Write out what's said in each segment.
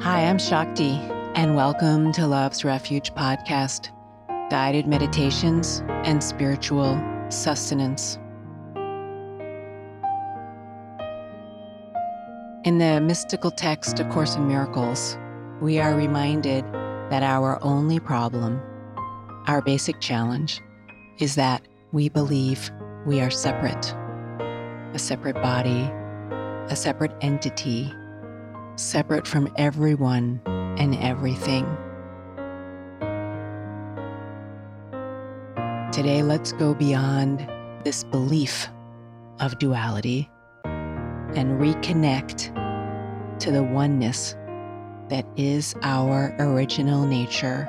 Hi, I'm Shakti, and welcome to Love's Refuge podcast guided meditations and spiritual sustenance. In the mystical text, A Course in Miracles, we are reminded that our only problem, our basic challenge, is that we believe we are separate a separate body, a separate entity separate from everyone and everything. Today, let's go beyond this belief of duality and reconnect to the oneness that is our original nature,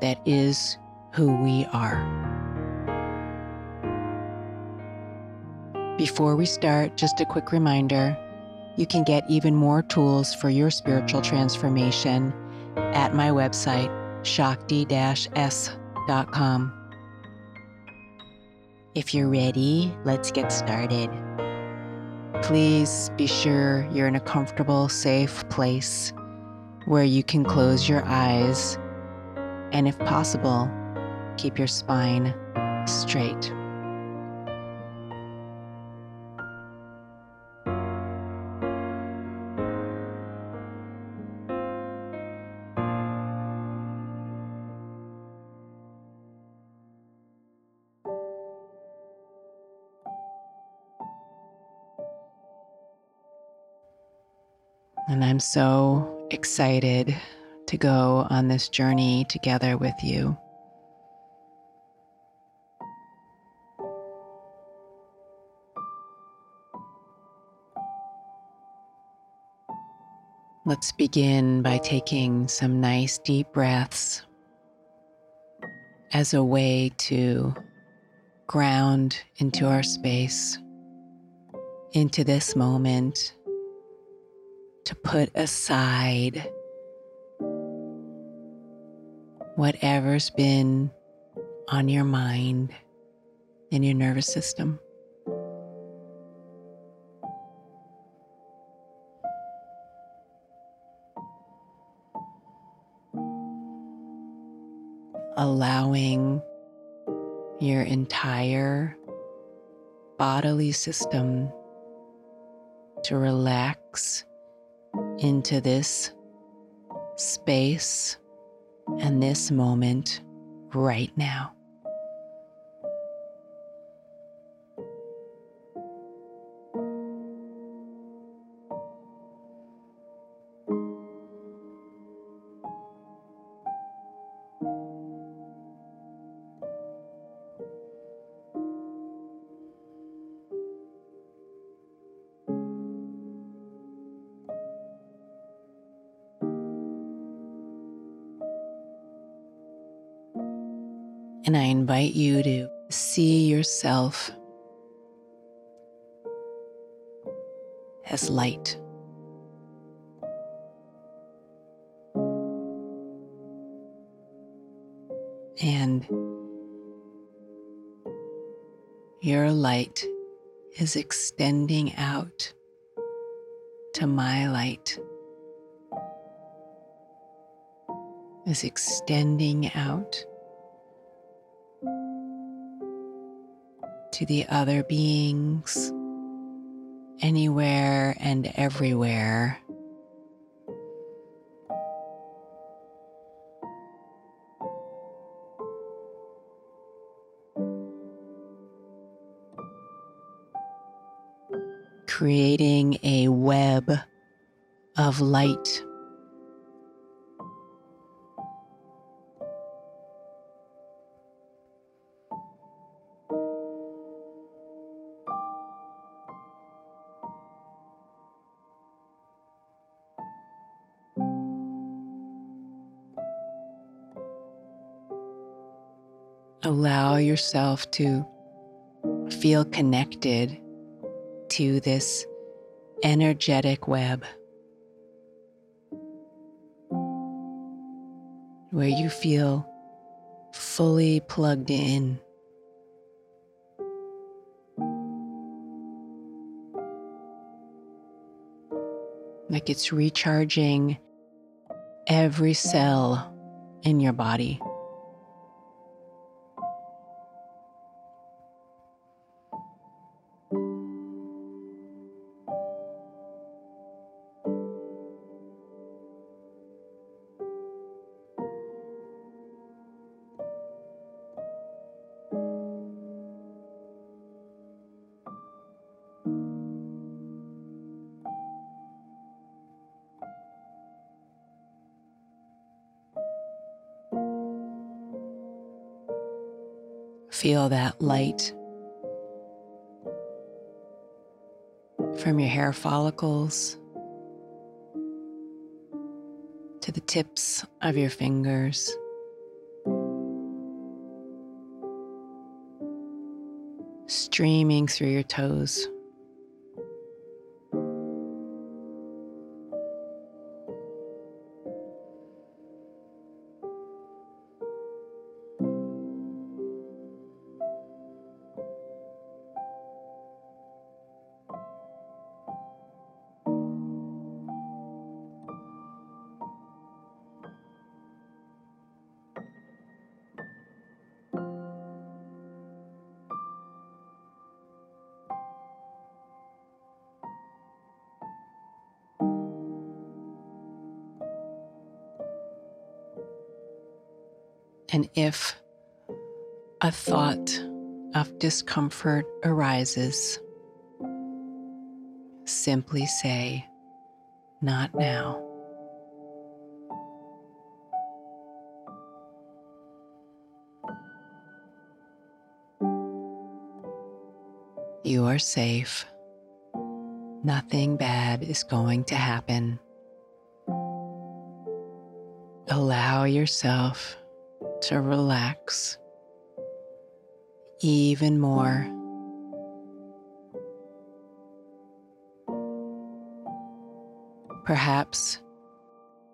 that is who we are. Before we start, just a quick reminder you can get even more tools for your spiritual transformation at my website, shakti s.com. If you're ready, let's get started. Please be sure you're in a comfortable, safe place where you can close your eyes and, if possible, keep your spine straight. And I'm so excited to go on this journey together with you. Let's begin by taking some nice deep breaths as a way to ground into our space, into this moment to put aside whatever's been on your mind and your nervous system. Allowing your entire bodily system to relax into this space and this moment right now. And I invite you to see yourself as light. And your light is extending out to my light, is extending out to the other beings anywhere and everywhere. Creating a web of light yourself to feel connected to this energetic web where you feel fully plugged in. like it's recharging every cell in your body. Feel that light from your hair follicles to the tips of your fingers. Streaming through your toes. And if a thought of discomfort arises, simply say, Not now. You are safe. Nothing bad is going to happen. Allow yourself to relax even more. Perhaps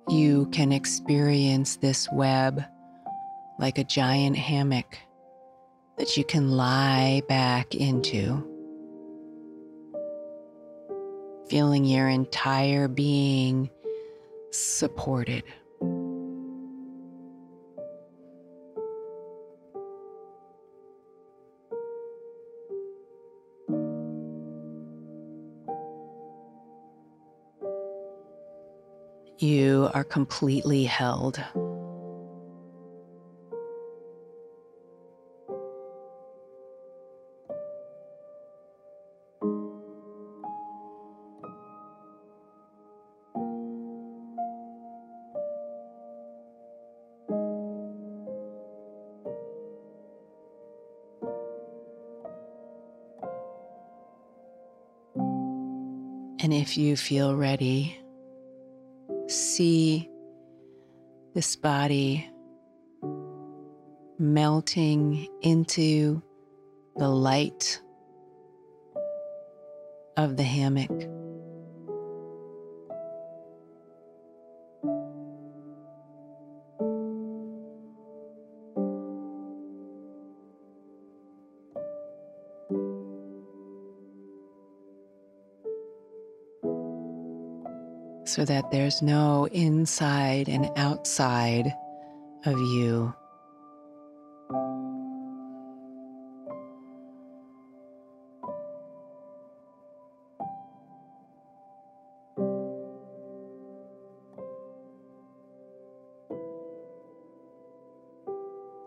you can experience this web like a giant hammock that you can lie back into, feeling your entire being supported. You are completely held. And if you feel ready, see this body melting into the light of the hammock. That there's no inside and outside of you.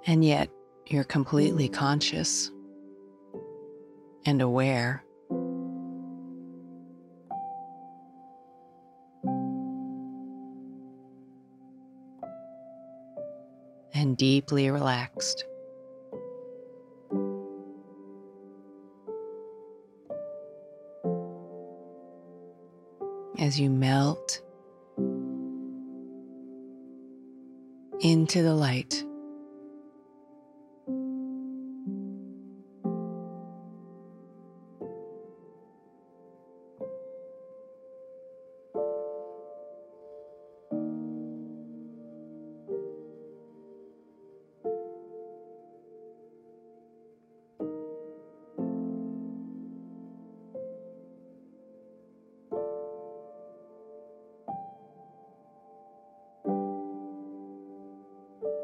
And yet, you're completely conscious and aware. Deeply relaxed. As you melt into the light.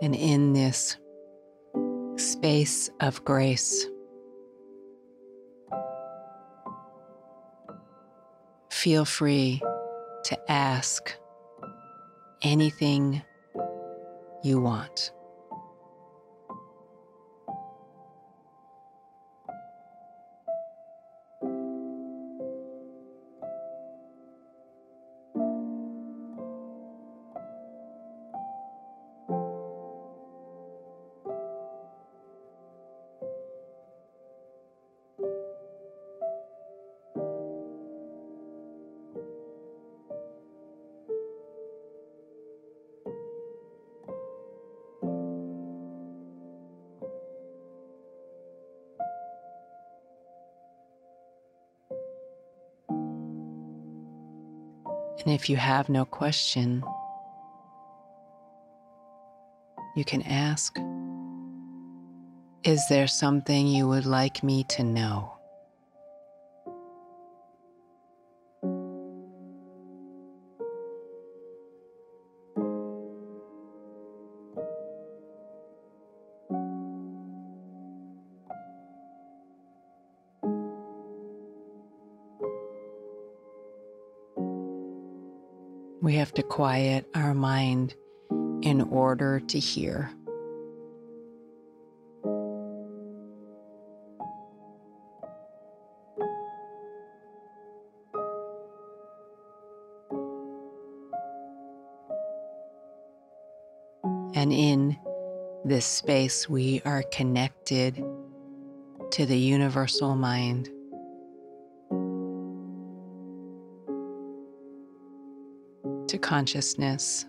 And in this space of grace, feel free to ask anything you want. And if you have no question, you can ask Is there something you would like me to know? To quiet our mind in order to hear. And in this space, we are connected to the universal mind. Consciousness.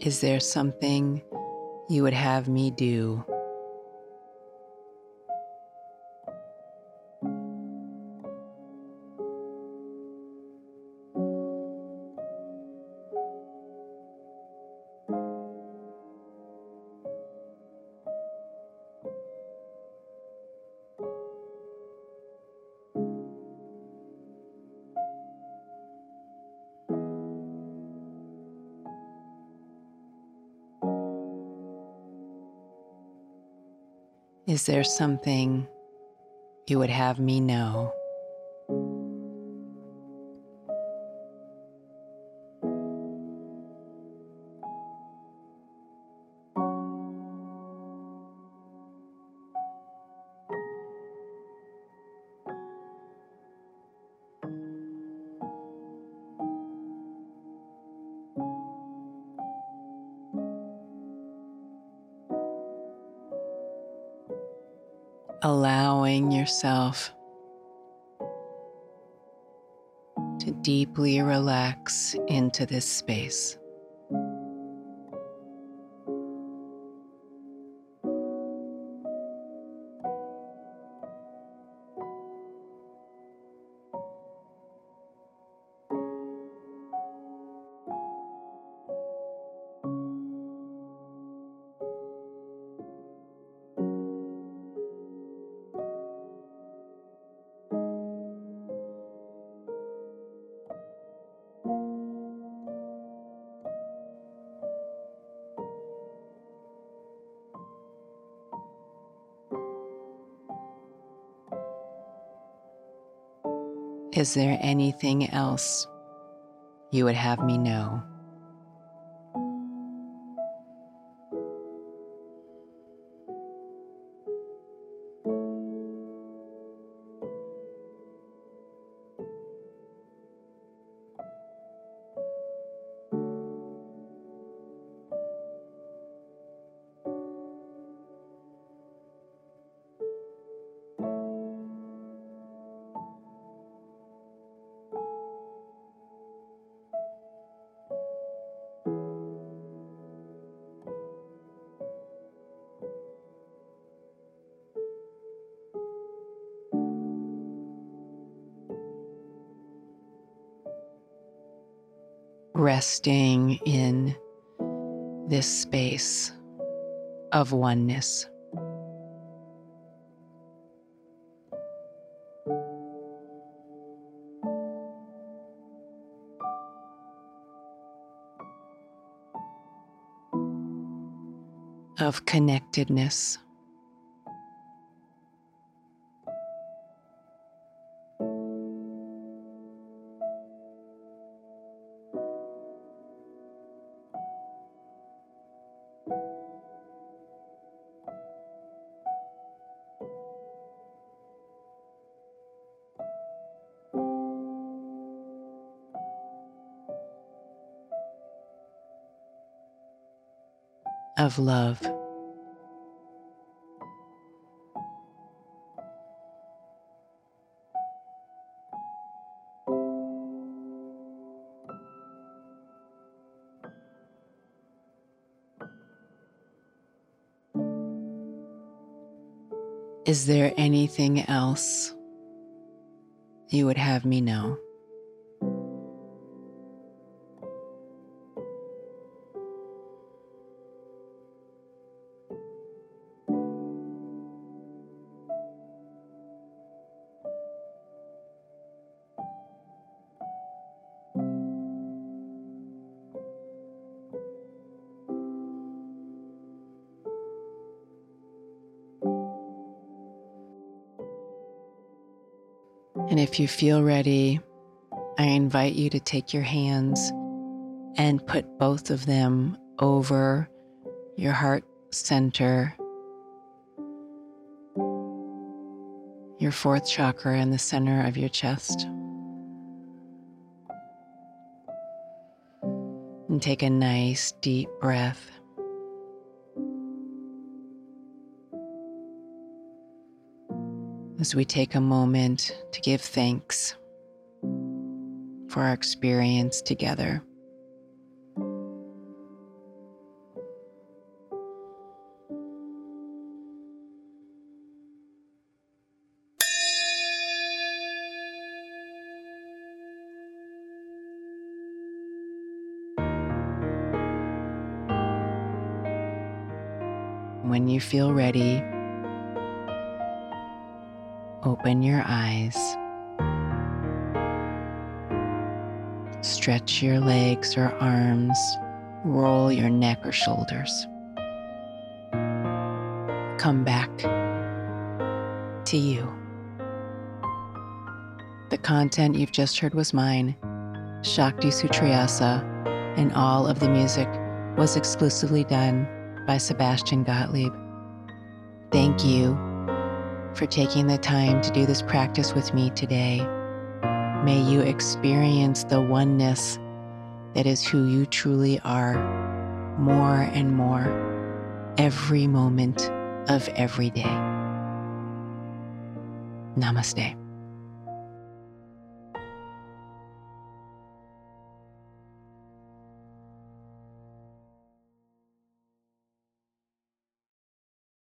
Is there something you would have me do? Is there something you would have me know? Allowing yourself to deeply relax into this space. Is there anything else you would have me know? Resting in this space of oneness. Of connectedness. Of love. Is there anything else you would have me know? And if you feel ready, I invite you to take your hands and put both of them over your heart center, your fourth chakra in the center of your chest. And take a nice deep breath. As we take a moment to give thanks for our experience together. When you feel ready, Open your eyes. Stretch your legs or arms. Roll your neck or shoulders. Come back to you. The content you've just heard was mine, Shakti Sutriasa, and all of the music was exclusively done by Sebastian Gottlieb. Thank you for taking the time to do this practice with me today. May you experience the oneness that is who you truly are more and more every moment of every day. Namaste.